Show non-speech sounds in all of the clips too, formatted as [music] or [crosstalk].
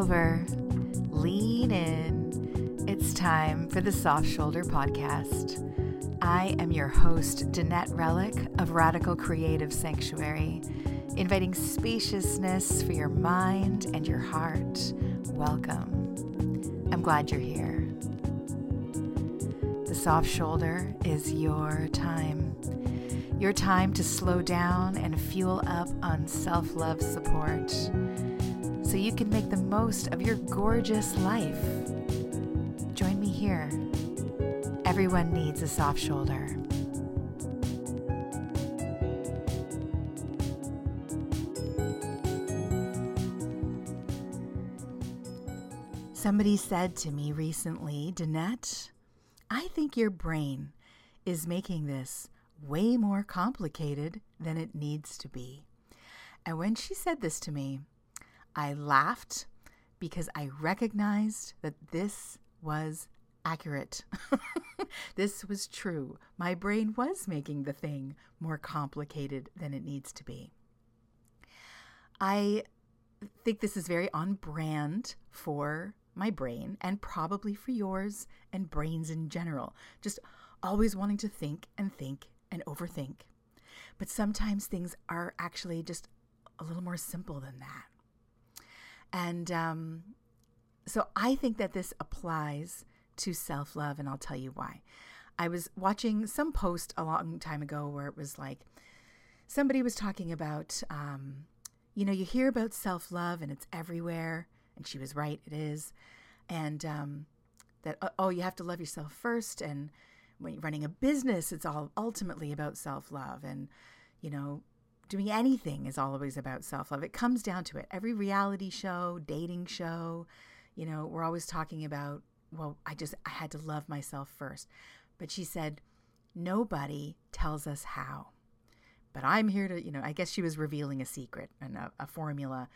over, lean in. It's time for the Soft Shoulder Podcast. I am your host, Danette Relic of Radical Creative Sanctuary, inviting spaciousness for your mind and your heart. Welcome. I'm glad you're here. The soft shoulder is your time. Your time to slow down and fuel up on self love support so you can make the most of your gorgeous life. Join me here. Everyone needs a soft shoulder. Somebody said to me recently, Danette, I think your brain is making this way more complicated than it needs to be. And when she said this to me, I laughed because I recognized that this was accurate. [laughs] this was true. My brain was making the thing more complicated than it needs to be. I think this is very on brand for my brain and probably for yours and brains in general. Just always wanting to think and think and overthink. But sometimes things are actually just a little more simple than that. And um, so I think that this applies to self love, and I'll tell you why. I was watching some post a long time ago where it was like somebody was talking about, um, you know, you hear about self love and it's everywhere. And she was right, it is. And um, that, oh, you have to love yourself first. And when you're running a business, it's all ultimately about self love. And, you know, doing anything is always about self love. It comes down to it. Every reality show, dating show, you know, we're always talking about, well, I just, I had to love myself first. But she said, nobody tells us how. But I'm here to, you know, I guess she was revealing a secret and a, a formula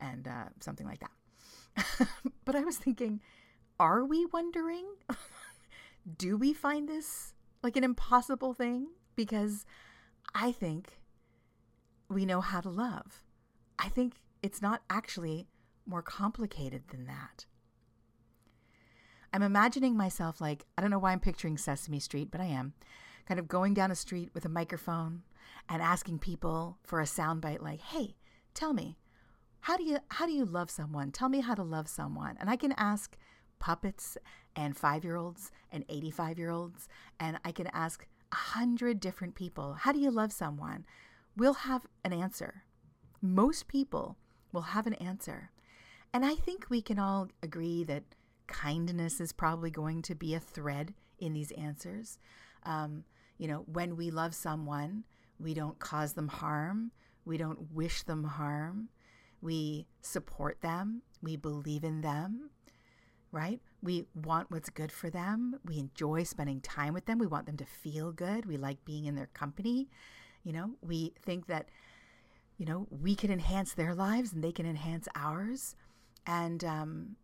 and uh, something like that. [laughs] but I was thinking, are we wondering? [laughs] Do we find this like an impossible thing? Because I think we know how to love. I think it's not actually more complicated than that. I'm imagining myself like, I don't know why I'm picturing Sesame Street, but I am, kind of going down a street with a microphone and asking people for a soundbite like, hey, tell me, how do you how do you love someone? Tell me how to love someone. And I can ask puppets and five year olds and 85 year olds, and I can ask a hundred different people, how do you love someone? We'll have an answer. Most people will have an answer. And I think we can all agree that kindness is probably going to be a thread in these answers. Um, you know, when we love someone, we don't cause them harm, we don't wish them harm, we support them, we believe in them, right? We want what's good for them, we enjoy spending time with them, we want them to feel good, we like being in their company. You know, we think that, you know, we can enhance their lives and they can enhance ours. And, um,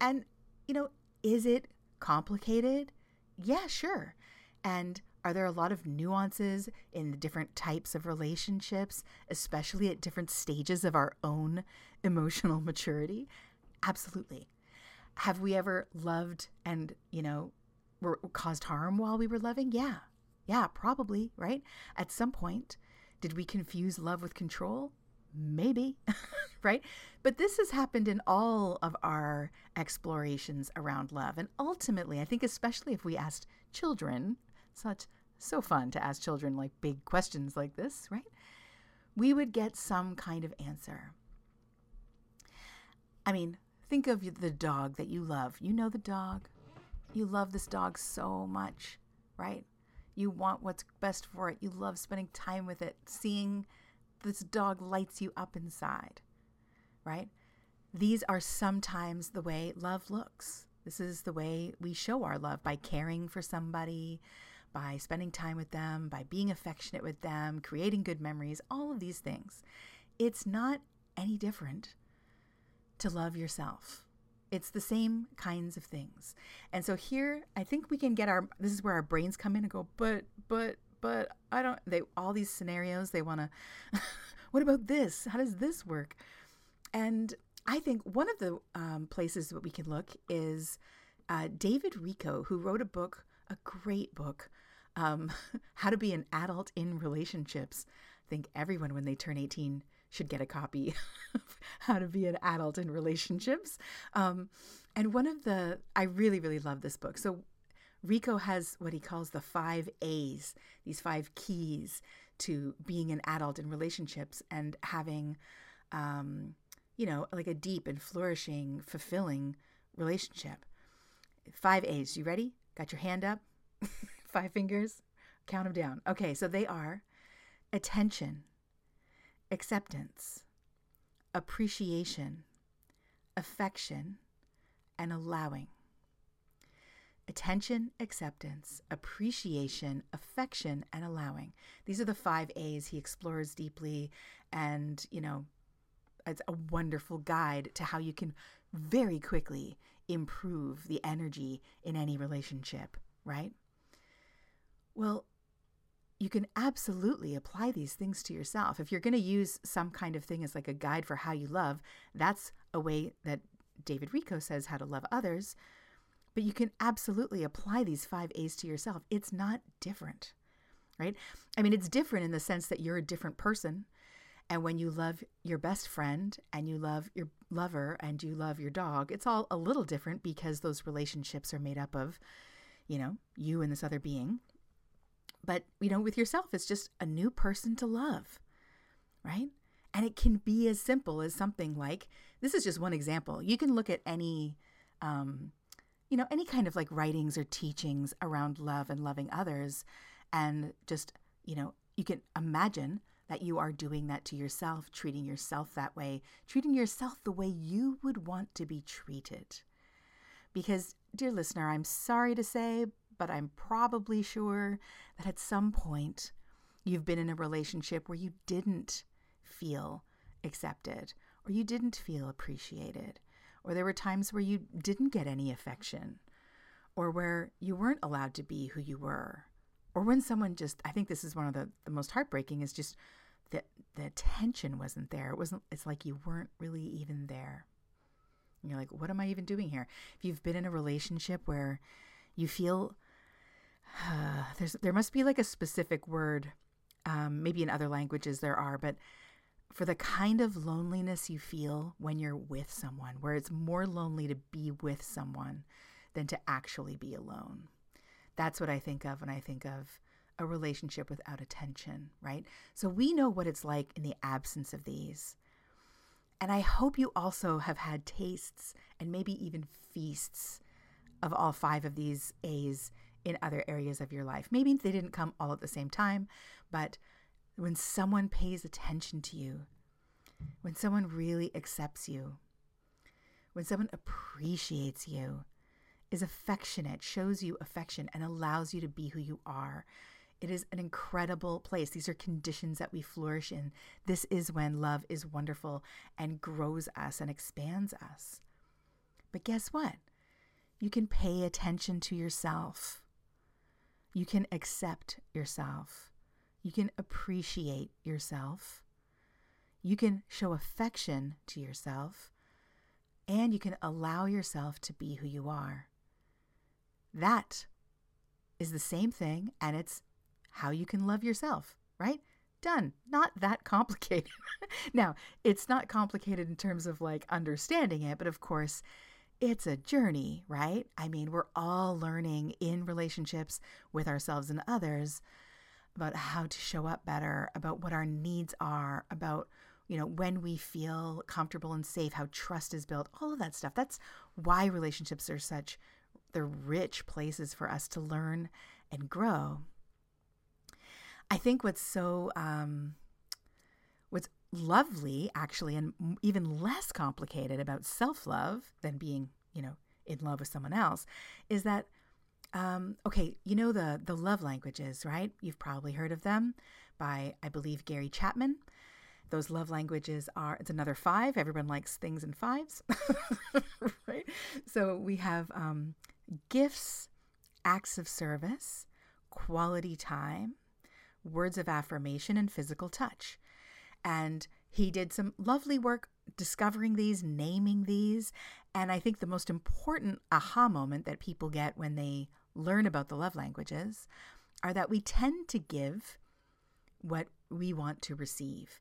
and, you know, is it complicated? Yeah, sure. And are there a lot of nuances in the different types of relationships, especially at different stages of our own emotional [laughs] maturity? Absolutely. Have we ever loved and, you know, were caused harm while we were loving? Yeah, yeah, probably, right? At some point, did we confuse love with control? Maybe, [laughs] right? But this has happened in all of our explorations around love. And ultimately, I think, especially if we asked children, such so fun to ask children like big questions like this, right? We would get some kind of answer. I mean, think of the dog that you love. You know the dog. You love this dog so much, right? You want what's best for it. You love spending time with it. Seeing this dog lights you up inside, right? These are sometimes the way love looks. This is the way we show our love by caring for somebody, by spending time with them, by being affectionate with them, creating good memories, all of these things. It's not any different to love yourself. It's the same kinds of things. And so here, I think we can get our, this is where our brains come in and go, but, but, but I don't, they, all these scenarios, they want to, [laughs] what about this? How does this work? And I think one of the um, places that we can look is uh, David Richo, who wrote a book, a great book, um, [laughs] How to Be an Adult in Relationships. I think everyone, when they turn 18, should get a copy [laughs] of How to Be an Adult in Relationships. Um, and one of the, I really, really love this book. So Richo has what he calls the five A's, these five keys to being an adult in relationships and having, um, you know, like a deep and flourishing, fulfilling relationship. Five A's. You ready? Got your hand up? [laughs] five fingers? Count them down. Okay, so they are attention, acceptance, appreciation, affection, and allowing attention, acceptance, appreciation, affection, and allowing. These are the five A's he explores deeply. And, you know, it's a wonderful guide to how you can very quickly improve the energy in any relationship, right? Well, you can absolutely apply these things to yourself. If you're going to use some kind of thing as like a guide for how you love, that's a way that David Richo says how to love others. But you can absolutely apply these five A's to yourself. It's not different, right? I mean, it's different in the sense that you're a different person. And when you love your best friend and you love your lover and you love your dog, it's all a little different because those relationships are made up of, you know, you and this other being. But, you know, with yourself, it's just a new person to love, right? And it can be as simple as something like this is just one example. You can look at any um, you know, any kind of like writings or teachings around love and loving others. And just, you know, you can imagine that you are doing that to yourself, treating yourself that way, treating yourself the way you would want to be treated. Because, dear listener, I'm sorry to say, but I'm probably sure that at some point you've been in a relationship where you didn't feel accepted or you didn't feel appreciated or there were times where you didn't get any affection, or where you weren't allowed to be who you were, or when someone just, I think this is one of the, the most heartbreaking, is just that the attention wasn't there. It wasn't, it's like you weren't really even there. And you're like, what am I even doing here? If you've been in a relationship where you feel, [sighs] there's, there must be like a specific word, um, maybe in other languages there are, but for the kind of loneliness you feel when you're with someone, where it's more lonely to be with someone than to actually be alone. That's what I think of when I think of a relationship without attention, right? So we know what it's like in the absence of these. And I hope you also have had tastes and maybe even feasts of all five of these A's in other areas of your life. Maybe they didn't come all at the same time, but when someone pays attention to you, when someone really accepts you, when someone appreciates you, is affectionate, shows you affection, and allows you to be who you are. It is an incredible place. These are conditions that we flourish in. This is when love is wonderful and grows us and expands us. But guess what? You can pay attention to yourself. You can accept yourself. You can appreciate yourself. You can show affection to yourself. And you can allow yourself to be who you are. That is the same thing, and it's how you can love yourself, right? Done. Not that [laughs] complicated. now, it's not complicated in terms of like understanding it, but of course, it's a journey, right? I mean, we're all learning in relationships with ourselves and others about how to show up better, about what our needs are, about you know when we feel comfortable and safe, how trust is built, all of that stuff. That's why relationships are such they're rich places for us to learn and grow. I think what's so um, lovely actually and even less complicated about self-love than being, you know, in love with someone else is that um, okay, you know the the love languages, right? You've probably heard of them by I believe Gary Chapman. Those love languages are it's another five. Everyone likes things in fives, [laughs] right? So we have um, gifts, acts of service, quality time, words of affirmation, and physical touch. And he did some lovely work discovering these, naming these. And I think the most important aha moment that people get when they learn about the love languages are that we tend to give what we want to receive.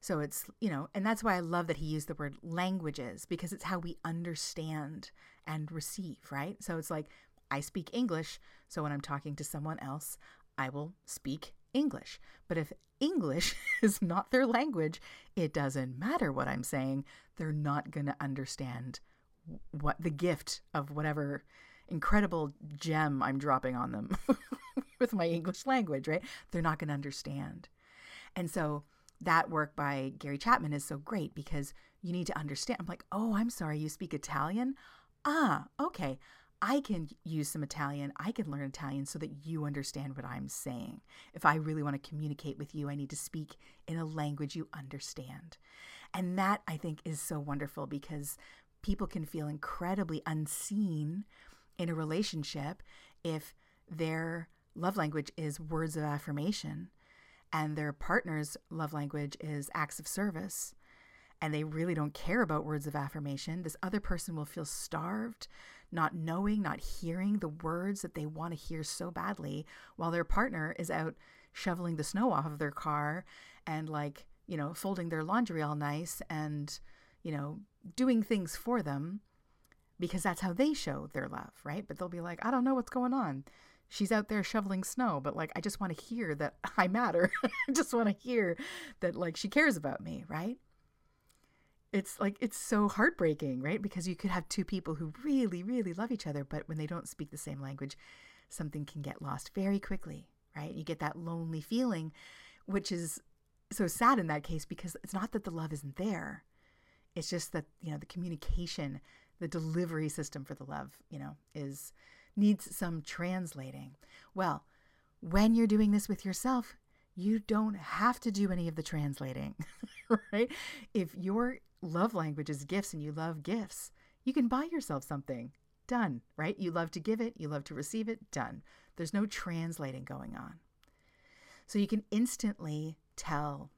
So it's, you know, and that's why I love that he used the word languages because it's how we understand and receive, right? So it's like I speak English. So when I'm talking to someone else, I will speak English. But if English [laughs] is not their language, it doesn't matter what I'm saying. They're not going to understand what the gift of whatever incredible gem I'm dropping on them [laughs] with my English language, right? They're not going to understand. And so that work by Gary Chapman is so great because you need to understand. I'm like, oh, I'm sorry, you speak Italian? Ah, okay. I can use some Italian. I can learn Italian so that you understand what I'm saying. If I really want to communicate with you, I need to speak in a language you understand. And that I think is so wonderful because people can feel incredibly unseen in a relationship if their love language is words of affirmation and their partner's love language is acts of service and they really don't care about words of affirmation, this other person will feel starved, not knowing, not hearing the words that they want to hear so badly, while their partner is out shoveling the snow off of their car and, like, you know, folding their laundry all nice and, you know, doing things for them because that's how they show their love, right? But they'll be like, I don't know what's going on. She's out there shoveling snow, but like, I just want to hear that I matter. [laughs] I just want to hear that, like, she cares about me, right? It's like it's so heartbreaking, right? Because you could have two people who really, really love each other, but when they don't speak the same language, something can get lost very quickly, right? You get that lonely feeling, which is so sad in that case because it's not that the love isn't there. It's just that, you know, the communication, the delivery system for the love, you know, is needs some translating. Well, when you're doing this with yourself, you don't have to do any of the translating, [laughs] right? If you're love language is gifts and you love gifts, you can buy yourself something. Done, right? You love to give it, you love to receive it, done. There's no translating going on. So you can instantly tell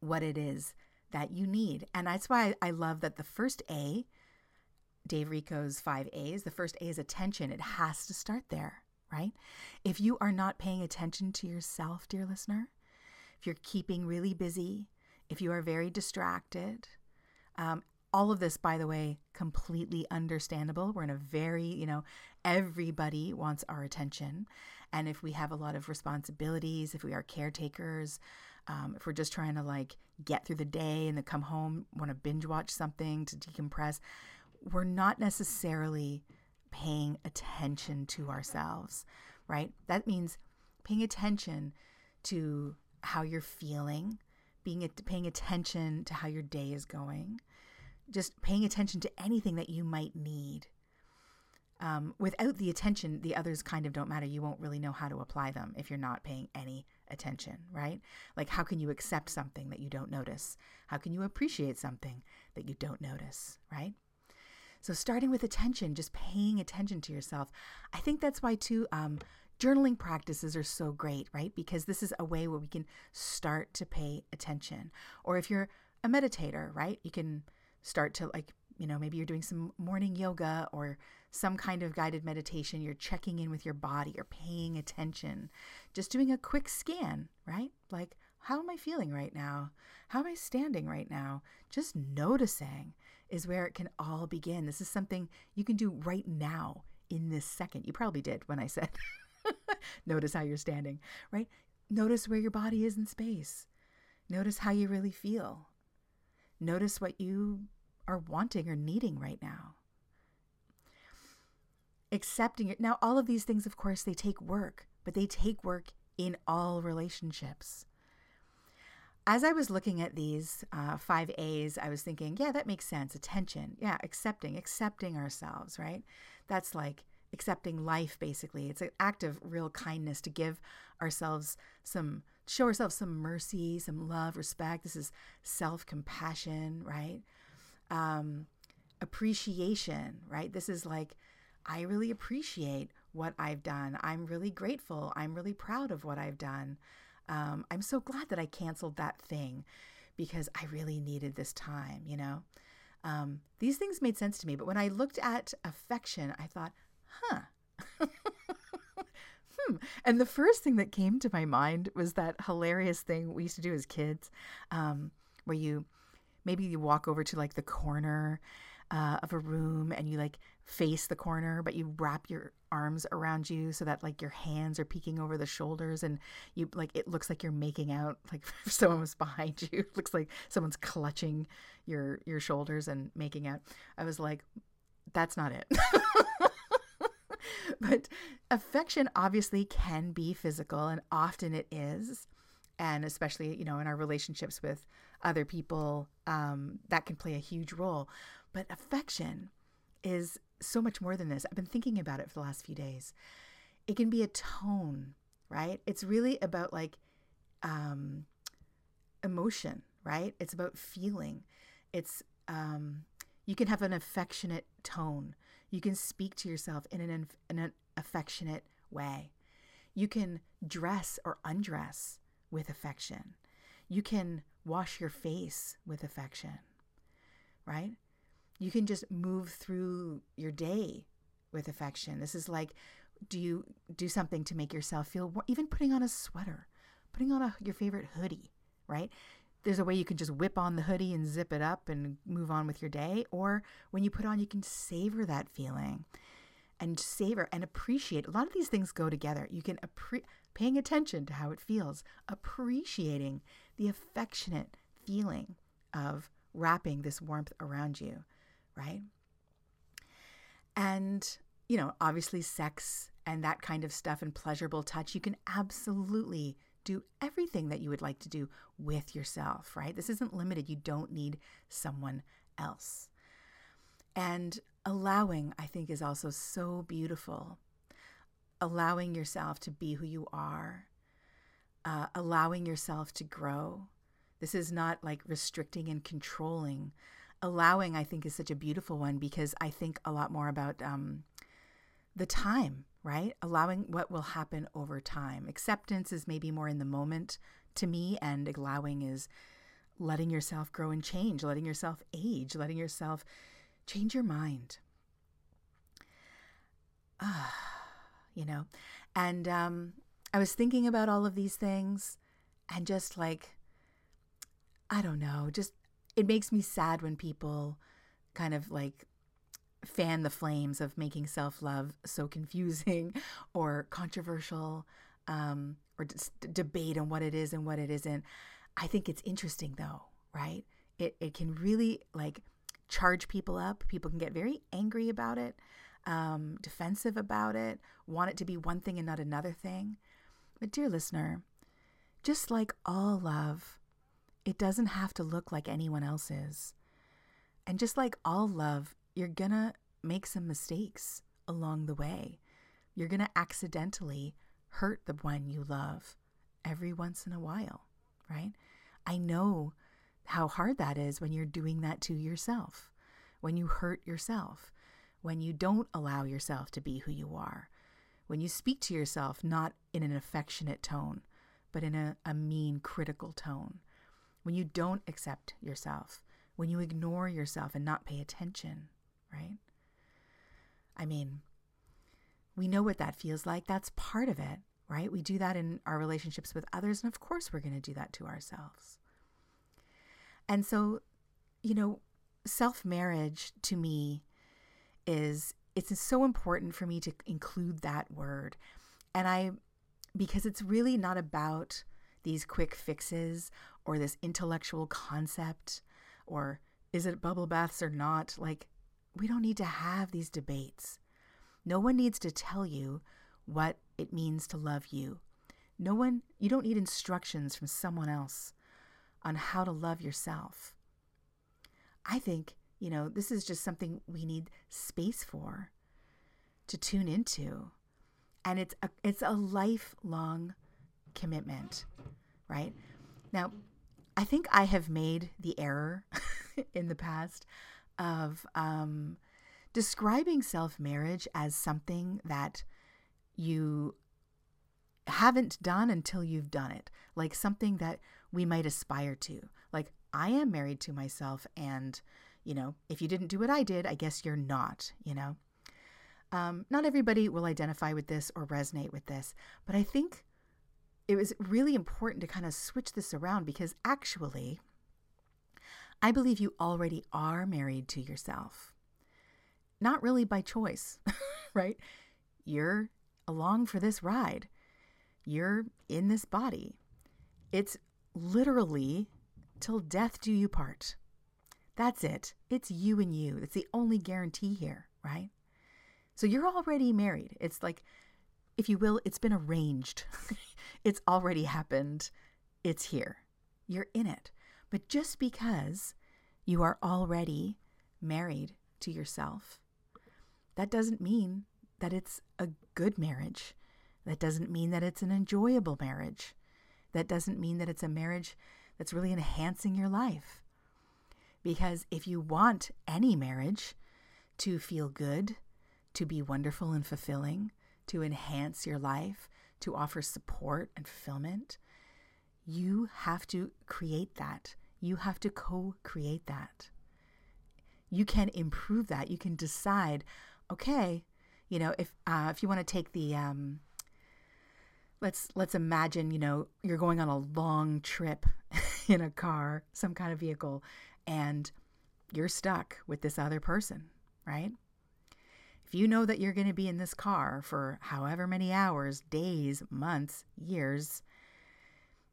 what it is that you need. And that's why I love that the first A, Dave Richo's five A's, the first A is attention. It has to start there, right? If you are not paying attention to yourself, dear listener, if you're keeping really busy, if you are very distracted, um, all of this, by the way, completely understandable. We're in a very, you know, everybody wants our attention. And if we have a lot of responsibilities, if we are caretakers, um, if we're just trying to like get through the day and then come home, want to binge watch something to decompress, we're not necessarily paying attention to ourselves, right? That means paying attention to how you're feeling, being paying attention to how your day is going, just paying attention to anything that you might need. Um, without the attention, the others kind of don't matter. You won't really know how to apply them if you're not paying any attention, right? Like, how can you accept something that you don't notice? How can you appreciate something that you don't notice, right? So, starting with attention, just paying attention to yourself. I think that's why, too, um, journaling practices are so great, right? Because this is a way where we can start to pay attention. Or if you're a meditator, right? You can start to like, you know, maybe you're doing some morning yoga or some kind of guided meditation. You're checking in with your body, you're paying attention, just doing a quick scan, right? Like, how am I feeling right now? How am I standing right now? Just noticing is where it can all begin. This is something you can do right now in this second. You probably did when I said [laughs] [laughs] Notice how you're standing, right? Notice where your body is in space. Notice how you really feel. Notice what you are wanting or needing right now. Accepting it. Now, all of these things, of course, they take work, but they take work in all relationships. As I was looking at these uh, five A's, I was thinking, yeah, that makes sense. Attention. Yeah, accepting, accepting ourselves, right? That's like accepting life basically. It's an act of real kindness to give ourselves some show ourselves some mercy some love respect. This is self-compassion right? Um, appreciation right? This is like i really appreciate what i've done. I'm really grateful. I'm really proud of what i've done. Um, i'm so glad that i canceled that thing because I really needed this time, you know? Um, these things made sense to me. But when I looked at affection, I thought, huh. [laughs] hmm. And the first thing that came to my mind was that hilarious thing we used to do as kids, um, where you maybe you walk over to like the corner uh, of a room and you like face the corner, but you wrap your arms around you so that like your hands are peeking over the shoulders and you like it looks like you're making out like [laughs] someone was behind you. It [laughs] looks like someone's clutching your your shoulders and making out. I was like, that's not it. [laughs] but affection obviously can be physical and often it is and especially you know in our relationships with other people um, that can play a huge role but affection is so much more than this. I've been thinking about it for the last few days. It can be a tone, right? It's really about like um, emotion, right? It's about feeling. It's um, you can have an affectionate tone. You can speak to yourself in an, in an affectionate way. You can dress or undress with affection. You can wash your face with affection, right? You can just move through your day with affection. This is like, do you do something to make yourself feel warm? Even putting on a sweater, putting on a, your favorite hoodie, right? There's a way you can just whip on the hoodie and zip it up and move on with your day. Or when you put on, you can savor that feeling and savor and appreciate. A lot of these things go together. You can appreciate paying attention to how it feels, appreciating the affectionate feeling of wrapping this warmth around you right? And, you know, obviously, sex and that kind of stuff and pleasurable touch, you can absolutely do everything that you would like to do with yourself, right? This isn't limited. You don't need someone else. And allowing, I think, is also so beautiful. Allowing yourself to be who you are, uh, allowing yourself to grow. This is not like restricting and controlling, allowing, I think, is such a beautiful one because I think a lot more about um, the time, right? Allowing what will happen over time. Acceptance is maybe more in the moment to me, and allowing is letting yourself grow and change, letting yourself age, letting yourself change your mind. Ah, [sighs] you know, and um, I was thinking about all of these things and just like, I don't know, just it makes me sad when people kind of like fan the flames of making self love so confusing [laughs] or controversial um, or debate on what it is and what it isn't. I think it's interesting though, right? It, it can really like charge people up. People can get very angry about it, um, defensive about it, want it to be one thing and not another thing. But, dear listener, just like all love, it doesn't have to look like anyone else's. And just like all love, you're gonna make some mistakes along the way. You're gonna accidentally hurt the one you love every once in a while, right? I know how hard that is when you're doing that to yourself, when you hurt yourself, when you don't allow yourself to be who you are, when you speak to yourself not in an affectionate tone, but in a, a mean, critical tone when you don't accept yourself, when you ignore yourself and not pay attention, right? I mean, we know what that feels like. That's part of it, right? We do that in our relationships with others, and of course, we're going to do that to ourselves. And so, you know, self marriage to me is it's so important for me to include that word. And I because it's really not about these quick fixes or this intellectual concept or is it bubble baths or not? Like, we don't need to have these debates. No one needs to tell you what it means to love you. No one, you don't need instructions from someone else on how to love yourself. I think, you know, this is just something we need space for to tune into. And it's a, it's a lifelong commitment, right? Now, I think I have made the error [laughs] in the past of um, describing self marriage as something that you haven't done until you've done it, like something that we might aspire to. Like, I am married to myself. And, you know, if you didn't do what I did, I guess you're not, you know. Um, not everybody will identify with this or resonate with this, but I think it was really important to kind of switch this around because actually, I believe you already are married to yourself. Not really by choice, [laughs] right? You're along for this ride. You're in this body. It's literally till death do you part. That's it. It's you and you. That's the only guarantee here, right? So you're already married. It's like, if you will, it's been arranged. [laughs] it's already happened. It's here. You're in it. But just because you are already married to yourself, that doesn't mean that it's a good marriage. That doesn't mean that it's an enjoyable marriage. That doesn't mean that it's a marriage that's really enhancing your life. Because if you want any marriage to feel good, to be wonderful and fulfilling, to enhance your life, to offer support and fulfillment, you have to create that. You have to co create that. You can improve that. You can decide, okay, you know, if uh, if you want to take the um, let's let's imagine, you know, you're going on a long trip [laughs] in a car, some kind of vehicle, and you're stuck with this other person, right? If you know that you're going to be in this car for however many hours, days, months, years,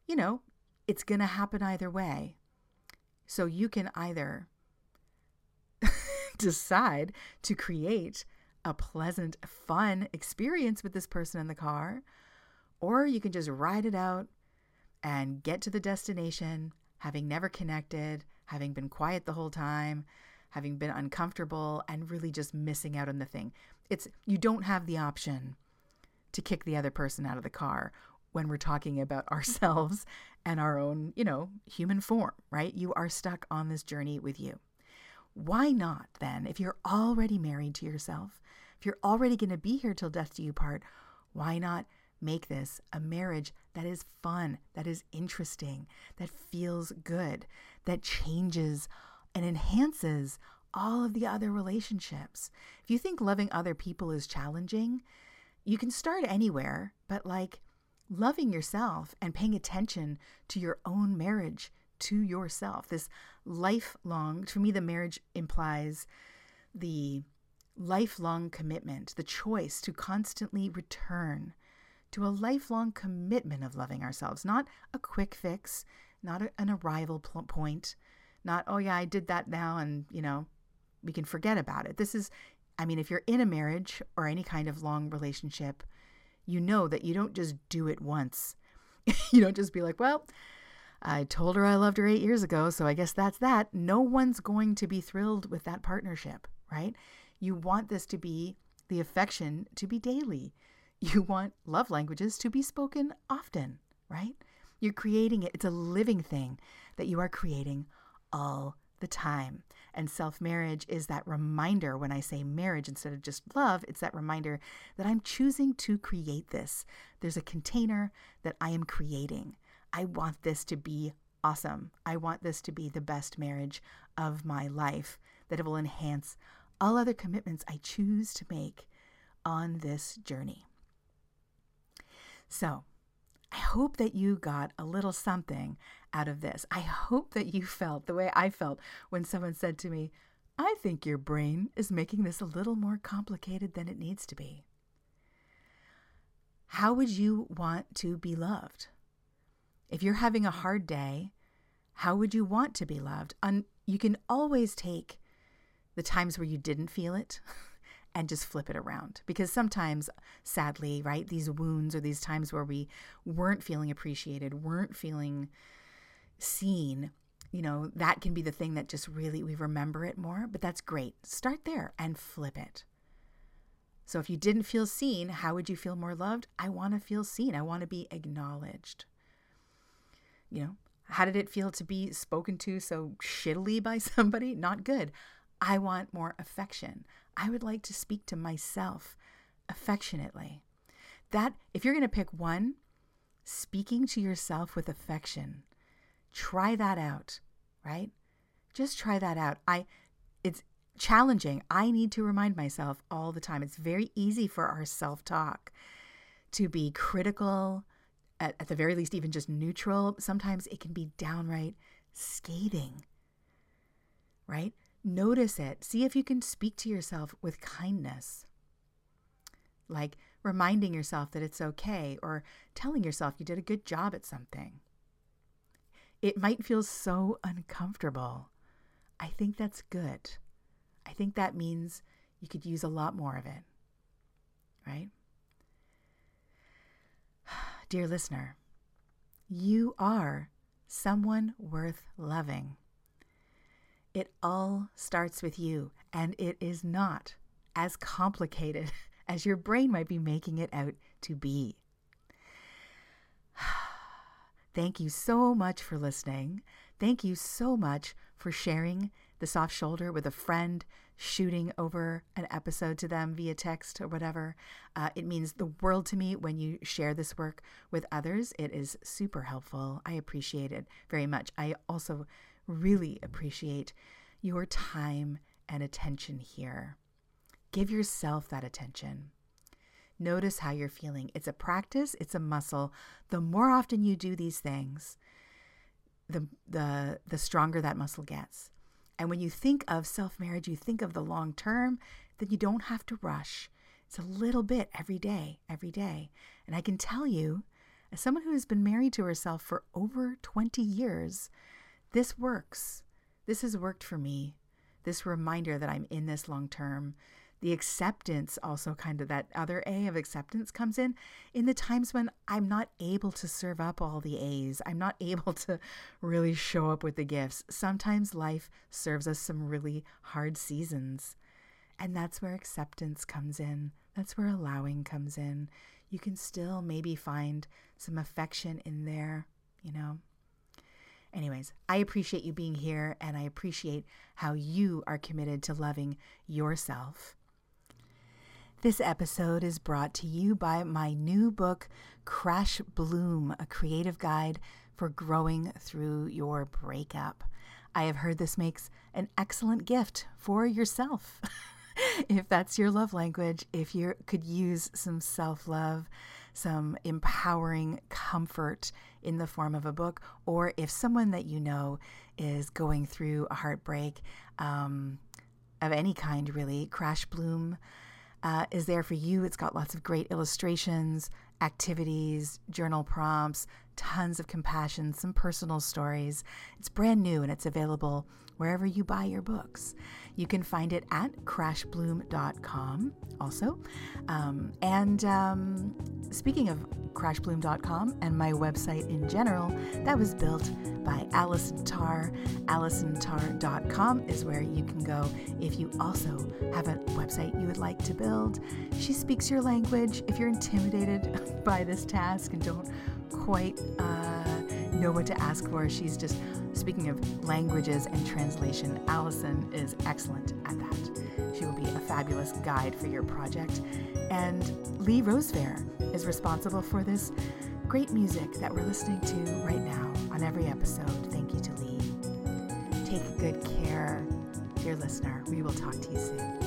you know, it's going to happen either way. So you can either [laughs] decide to create a pleasant, fun experience with this person in the car, or you can just ride it out and get to the destination having never connected, having been quiet the whole time, having been uncomfortable and really just missing out on the thing. It's you don't have the option to kick the other person out of the car when we're talking about [laughs] ourselves and our own, you know, human form, right? You are stuck on this journey with you. Why not then, if you're already married to yourself, if you're already going to be here till death do you part, why not make this a marriage that is fun, that is interesting, that feels good, that changes and enhances all of the other relationships. If you think loving other people is challenging, you can start anywhere, but like loving yourself and paying attention to your own marriage to yourself. This lifelong, for me, the marriage implies the lifelong commitment, the choice to constantly return to a lifelong commitment of loving ourselves, not a quick fix, not a, an arrival point, not, oh, yeah, I did that now and, you know, we can forget about it. This is, I mean, if you're in a marriage or any kind of long relationship, you know that you don't just do it once. [laughs] you don't just be like, well, I told her I loved her eight years ago, so I guess that's that. No one's going to be thrilled with that partnership, right? You want this to be the affection to be daily. You want love languages to be spoken often, right? You're creating it. It's a living thing that you are creating all the time. And self marriage is that reminder when I say marriage instead of just love, it's that reminder that I'm choosing to create this. There's a container that I am creating. I want this to be awesome. I want this to be the best marriage of my life, that it will enhance all other commitments I choose to make on this journey. So, I hope that you got a little something out of this. I hope that you felt the way I felt when someone said to me, I think your brain is making this a little more complicated than it needs to be. How would you want to be loved? If you're having a hard day, how would you want to be loved? Un- you can always take the times where you didn't feel it [laughs] and just flip it around. Because sometimes, sadly, right, these wounds or these times where we weren't feeling appreciated, weren't feeling seen, you know, that can be the thing that just really we remember it more. But that's great. Start there and flip it. So if you didn't feel seen, how would you feel more loved? I want to feel seen. I want to be acknowledged. You know, how did it feel to be spoken to so shittily by [laughs] somebody? Not good. I want more affection. I would like to speak to myself affectionately. That, if you're going to pick one, speaking to yourself with affection, try that out. right? Just try that out. I it's challenging. I need to remind myself all the time. It's very easy for our self-talk to be critical, at, at the very least even just neutral. Sometimes it can be downright scathing. Right? Notice it. See if you can speak to yourself with kindness. Like reminding yourself that it's okay or telling yourself you did a good job at something. It might feel so uncomfortable. I think that's good. I think that means you could use a lot more of it. Right? [sighs] Dear listener, you are someone worth loving. It all starts with you, and it is not as complicated [laughs] as your brain might be making it out to be. [sighs] Thank you so much for listening. Thank you so much for sharing the soft shoulder with a friend, shooting over an episode to them via text or whatever. Uh, it means the world to me when you share this work with others. It is super helpful. I appreciate it very much. I also really appreciate your time and attention here. Give yourself that attention. Notice how you're feeling. It's a practice, it's a muscle. The more often you do these things, the the the stronger that muscle gets. And when you think of self-marriage, you think of the long term, then you don't have to rush. It's a little bit every day, every day. And I can tell you, as someone who has been married to herself for over 20 years, this works. This has worked for me. This reminder that I'm in this long term, the acceptance also kind of that other A of acceptance comes in in the times when I'm not able to serve up all the A's. I'm not [laughs] able to really show up with the gifts. Sometimes life serves us some really hard seasons. And that's where acceptance comes in. That's where allowing comes in. You can still maybe find some affection in there, you know. Anyways, I appreciate you being here and I appreciate how you are committed to loving yourself this episode is brought to you by my new book, Crash Bloom A Creative Guide for Growing Through Your Breakup. I have heard this makes an excellent gift for yourself. [laughs] if that's your love language, if you could use some self love, some empowering comfort in the form of a book, or if someone that you know is going through a heartbreak um, of any kind, really, Crash Bloom uh, is there for you. It's got lots of great illustrations, activities, journal prompts, tons of compassion, some personal stories. It's brand new and it's available wherever you buy your books. You can find it at crashbloom.com also. Um, and um, speaking of crashbloom.com and my website in general, that was built by Allison Tarr. AllisonTarr.com is where you can go if you also have a website you would like to build. She speaks your language. If you're intimidated [laughs] by this task and don't quite uh, know what to ask for, she's just Speaking of languages and translation, Allison is excellent at that. She will be a fabulous guide for your project. And Lee Rosevere is responsible for this great music that we're listening to right now on every episode. Thank you to Lee. Take good care, dear listener. We will talk to you soon.